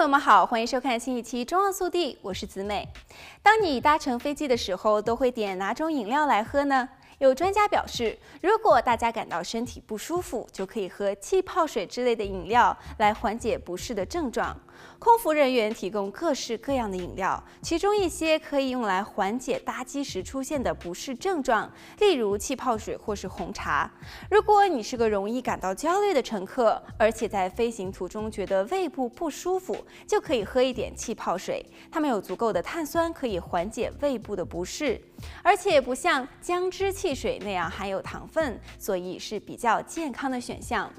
朋友们好，欢迎收看新一期《中澳速递》，我是子美。当你搭乘飞机的时候，都会点哪种饮料来喝呢？有专家表示，如果大家感到身体不舒服，就可以喝气泡水之类的饮料来缓解不适的症状。空服人员提供各式各样的饮料，其中一些可以用来缓解搭机时出现的不适症状，例如气泡水或是红茶。如果你是个容易感到焦虑的乘客，而且在飞行途中觉得胃部不舒服，就可以喝一点气泡水，它们有足够的碳酸，可以缓解胃部的不适，而且不像姜汁汽水那样含有糖分，所以是比较健康的选项。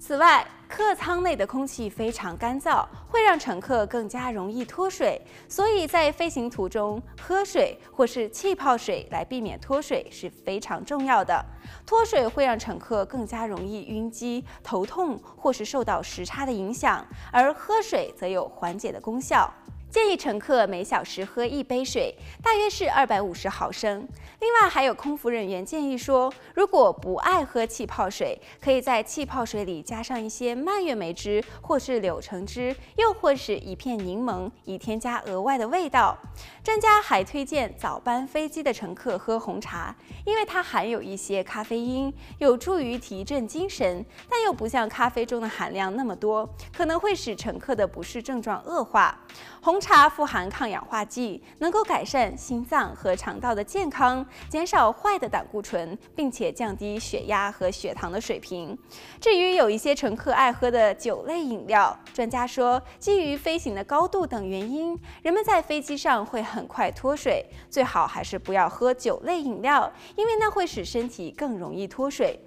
此外，客舱内的空气非常干燥，会让乘客更加容易脱水，所以在飞行途中喝水或是气泡水来避免脱水是非常重要的。脱水会让乘客更加容易晕机、头痛或是受到时差的影响，而喝水则有缓解的功效。建议乘客每小时喝一杯水，大约是二百五十毫升。另外，还有空服人员建议说，如果不爱喝气泡水，可以在气泡水里加上一些蔓越莓汁，或是柳橙汁，又或是一片柠檬，以添加额外的味道。专家还推荐早班飞机的乘客喝红茶，因为它含有一些咖啡因，有助于提振精神，但又不像咖啡中的含量那么多，可能会使乘客的不适症状恶化。红茶它富含抗氧化剂，能够改善心脏和肠道的健康，减少坏的胆固醇，并且降低血压和血糖的水平。至于有一些乘客爱喝的酒类饮料，专家说，基于飞行的高度等原因，人们在飞机上会很快脱水，最好还是不要喝酒类饮料，因为那会使身体更容易脱水。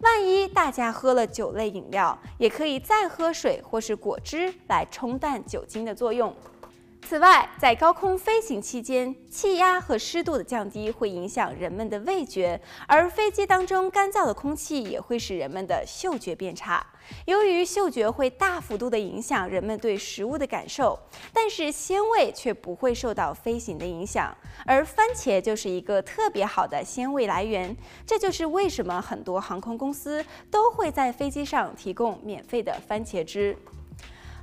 万一大家喝了酒类饮料，也可以再喝水或是果汁来冲淡酒精的作用。此外，在高空飞行期间，气压和湿度的降低会影响人们的味觉，而飞机当中干燥的空气也会使人们的嗅觉变差。由于嗅觉会大幅度地影响人们对食物的感受，但是鲜味却不会受到飞行的影响，而番茄就是一个特别好的鲜味来源。这就是为什么很多航空公司都会在飞机上提供免费的番茄汁。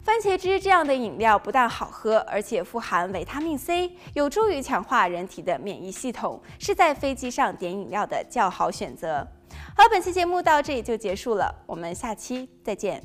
番茄汁这样的饮料不但好喝，而且富含维他命 C，有助于强化人体的免疫系统，是在飞机上点饮料的较好选择。好，本期节目到这里就结束了，我们下期再见。